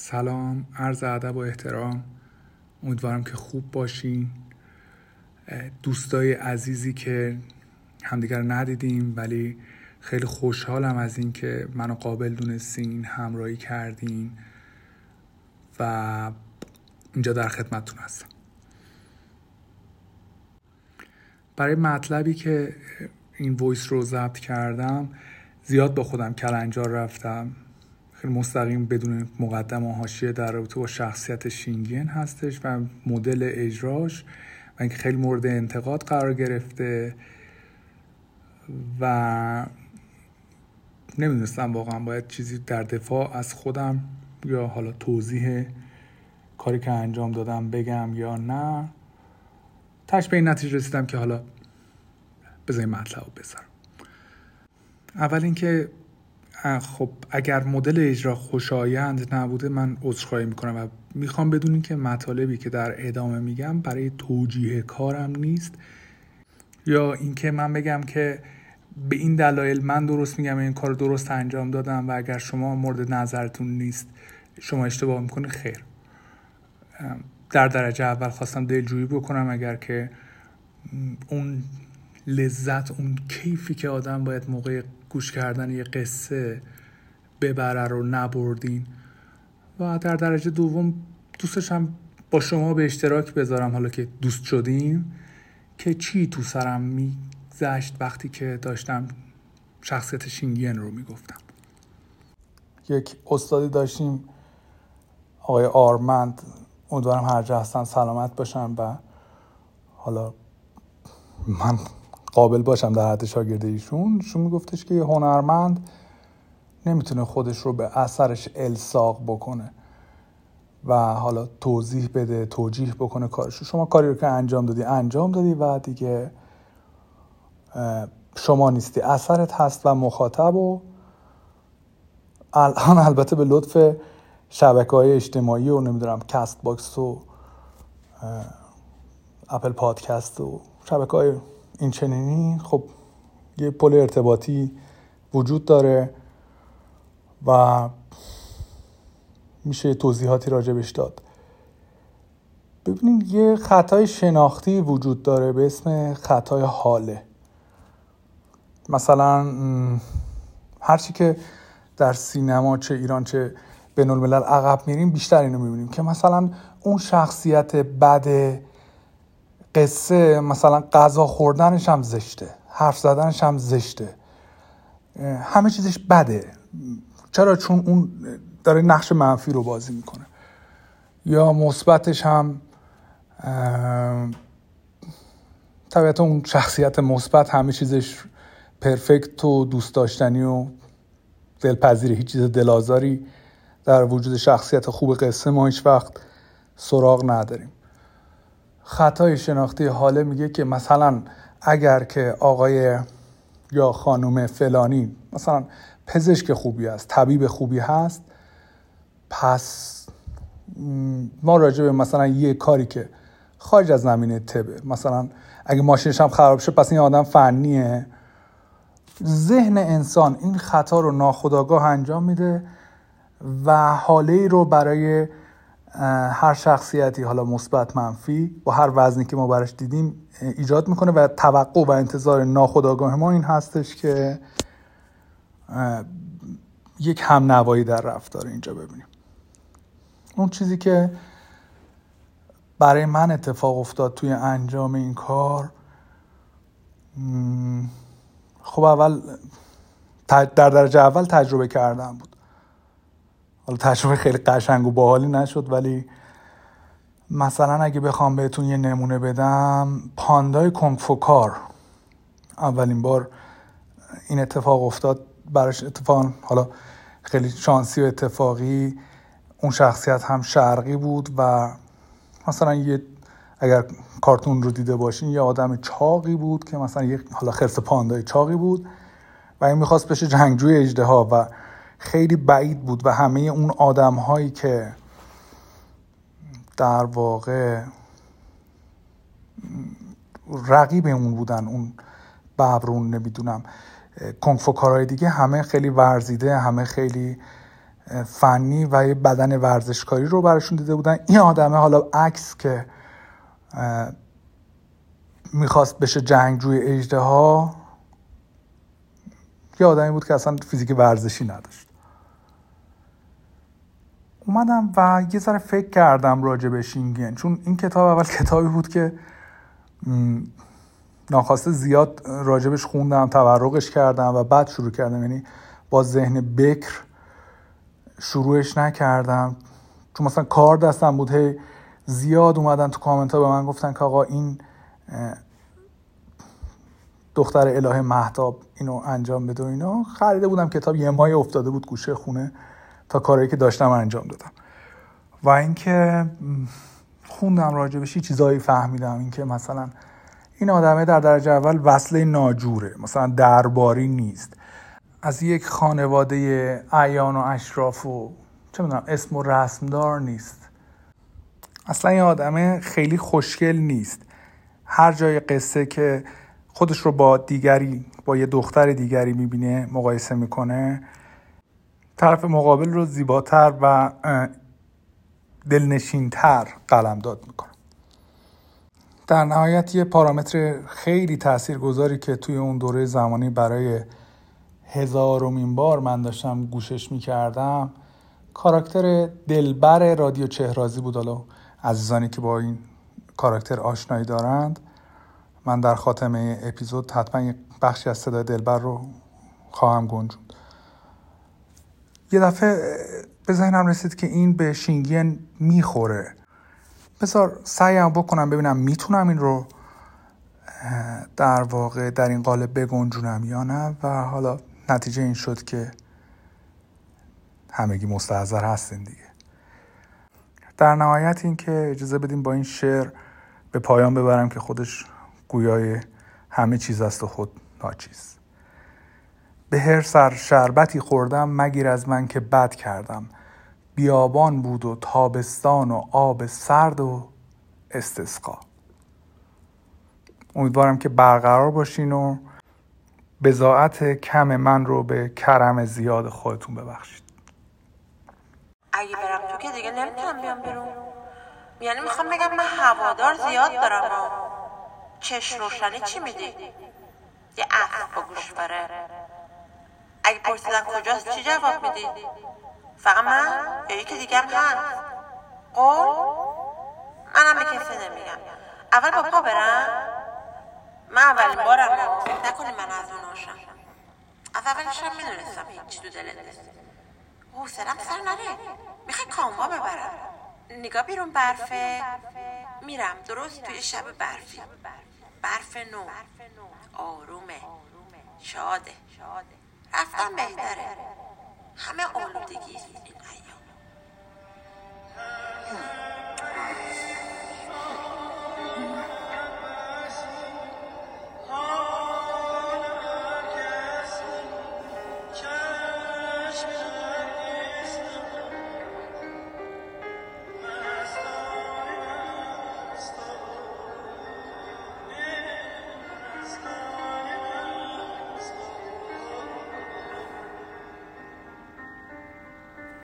سلام عرض ادب و احترام. امیدوارم که خوب باشین. دوستای عزیزی که همدیگر ندیدیم ولی خیلی خوشحالم از اینکه منو قابل دونستین همراهی کردین و اینجا در خدمتتون هستم. برای مطلبی که این وایس رو ضبط کردم زیاد با خودم کلنجار رفتم. خیلی مستقیم بدون مقدم و حاشیه در رابطه با شخصیت شینگین هستش و مدل اجراش و اینکه خیلی مورد انتقاد قرار گرفته و نمی‌دونستم واقعا باید چیزی در دفاع از خودم یا حالا توضیح کاری که انجام دادم بگم یا نه. تش به این نتیجه رسیدم که حالا بذاریم مطلب بذارم. اول اینکه خب اگر مدل اجرا خوشایند نبوده من عذرخواهی می‌کنم و می‌خوام بدونین که مطالبی که در ادامه میگم برای توجیه کارم نیست. یا اینکه من بگم که به این دلایل من درست میگم این کار درست انجام دادم و اگر شما مورد نظرتون نیست شما اشتباه می‌کنه خیر. در درجه اول خواستم دلجویی بکنم اگر که اون لذت اون کیفی که آدم باید موقع گوش کردن یه قصه ببره رو نبردین. و در درجه دوم دوستش هم با شما به اشتراک بذارم حالا که دوست شدیم که چی تو سرم میگذشت وقتی که داشتم شخصیت شینگین رو می‌گفتم. یک استادی داشتیم آقای آرمند. امیدوارم هر جا هستن سلامت باشم و حالا من قابل باشم در حد شاگرد ایشون شون میگفتش که هنرمند نمی‌تونه خودش رو به اثرش الساق بکنه و حالا توضیح بده توجیح بکنه کارش شما کاری رو که انجام دادی انجام دادی و دیگه شما نیستی اثرت هست و مخاطب و الان البته به لطف شبکه های اجتماعی و نمی‌دونم Castbox و Apple Podcast و شبکه های این چنینی خب یه پل ارتباطی وجود داره و میشه توضیحاتی راجبش داد. ببینید یه خطای شناختی وجود داره به اسم خطای هاله. مثلا هرچی که در سینما چه ایران چه بین الملل عقب میریم بیشتر اینو می‌بینیم که مثلا اون شخصیت بد قصه مثلا غذا خوردنش هم زشته حرف زدنش هم زشته. همه چیزش بده. چرا؟ چون اون داره نقش منفی رو بازی می‌کنه. یا مثبتش هم طبیعتا اون شخصیت مثبت همه چیزش پرفکت و دوست داشتنی و دلپذیری هیچ چیز دلازاری در وجود شخصیت خوب قصه ما هیچ وقت سراغ نداریم. خطای شناختی حاله میگه که مثلا اگر که آقای یا خانم فلانی مثلا پزشک خوبی هست طبیب خوبی هست پس ما راجع به مثلا یه کاری که خارج از زمینه تبه مثلا اگه ماشینش هم خراب شد پس این آدم فنیه. ذهن انسان این خطا رو ناخداگاه انجام میده و حاله رو برای هر شخصیتی حالا مثبت منفی با هر وزنی که ما براش دیدیم ایجاد می‌کنه و توقع و انتظار ناخودآگاه ما این هستش که یک هم نوایی در رفتار اینجا ببینیم. اون چیزی که برای من اتفاق افتاد توی انجام این کار خب اول در درجه اول تجربه کردم بود. حالا تجربه خیلی قشنگ و باحالی نشد ولی مثلا اگه بخوام بهتون یه نمونه بدم پاندای کنگفوکار اولین بار این اتفاق افتاد براش اتفاق حالا خیلی شانسی و اتفاقی اون شخصیت هم شرقی بود و مثلا یه اگر کارتون رو دیده باشین یه آدم چاقی بود که مثلا یه حالا خرس پاندای چاقی بود و این می‌خواست بشه جنگجوی اجده و خیلی بعید بود و همه اون آدم هایی که در واقع رقیب اون بودن اون ببرون نمی‌دونم کنگفو کارهای دیگه همه خیلی ورزیده همه خیلی فنی و یه بدن ورزشکاری رو براشون دیده بودن. این آدمه حالا عکس که می‌خواست بشه جنگجوی اجده ها یه آدمی بود که اصلا فیزیک ورزشی نداشت. اومدم و یه ذره فکر کردم راجع به شینگن چون این کتاب اول کتابی بود که ناخواسته زیاد راجبش خوندم تورقش کردم و بعد شروع کردم. یعنی با ذهن بکر شروعش نکردم. چون مثلا کار دستم بود هی زیاد اومدن تو کامنت ها به من گفتن که آقا این دختر اله محتاب اینو انجام بده و اینا. خریده بودم کتاب یه ماه افتاده بود گوشه خونه. تا کاری که داشتم انجام دادم. و اینکه خوندم راجبش چیزایی فهمیدم. اینکه مثلا این آدمه در درجه اول وصله ناجوره مثلا درباری نیست. از یک خانواده ایان و اشراف و چه می‌دونم اسم و رسمدار نیست. اصلا این آدمه خیلی خوشگل نیست. هر جای قصه که خودش رو با دیگری با یه دختر دیگری می‌بینه مقایسه می‌کنه طرف مقابل رو زیباتر و دلنشینتر قلم داد می‌کنه. در نهایت یه پارامتر خیلی تاثیرگذاری که توی اون دوره زمانی برای هزارمین بار من داشتم گوشش می‌کردم کاراکتر دلبر رادیو چهرازی بود. حالا عزیزانی که با این کاراکتر آشنایی دارند من در خاتمه اپیزود حتما یک بخشی از صدای دلبر رو خواهم گنجوند. یه دفعه به ذهنم رسید که این به شینگین می‌خوره. بذار سعیم بکنم ببینم می‌تونم این رو در واقع در این قالب بگنجونم یا نه. و حالا نتیجه این شد که همگی مستحضر هستین دیگه. در نهایت این که اجازه بدیم با این شعر به پایان ببرم که خودش گویای همه چیز است و خود ناچیز. به هر سر شربتی خوردم مگیر از من که بد کردم. بیابان بود و تابستان و آب سرد و استسقا. امیدوارم که برقرار باشین و بزاعت کم من رو به کرم زیاد خودتون ببخشید. اگه برم تو که دیگه نمی‌تونم بیام بیرون. یعنی می‌خوام بگم من هوادار زیاد دارم و روشنی چی میدی؟ یه عقل با گوش بره. اگه پرسیدن کجاست چی جواب میدی؟ فقط من یا یکی دیگه هم هست قول؟ منم به کسی نمیگم. اول با پا برم. من اولین بارم. نکنی من از اون آشم. از اولش هم می‌دونستم هیچی تو دلت نیست. حوصلم سر نره. می‌خوای کاموا ببرم. نگاه بیرون برفه. میرم. درست توی شب برفی. برف نو. آرومه. شاده. رفتم بهتره همه آلودگی این ایام.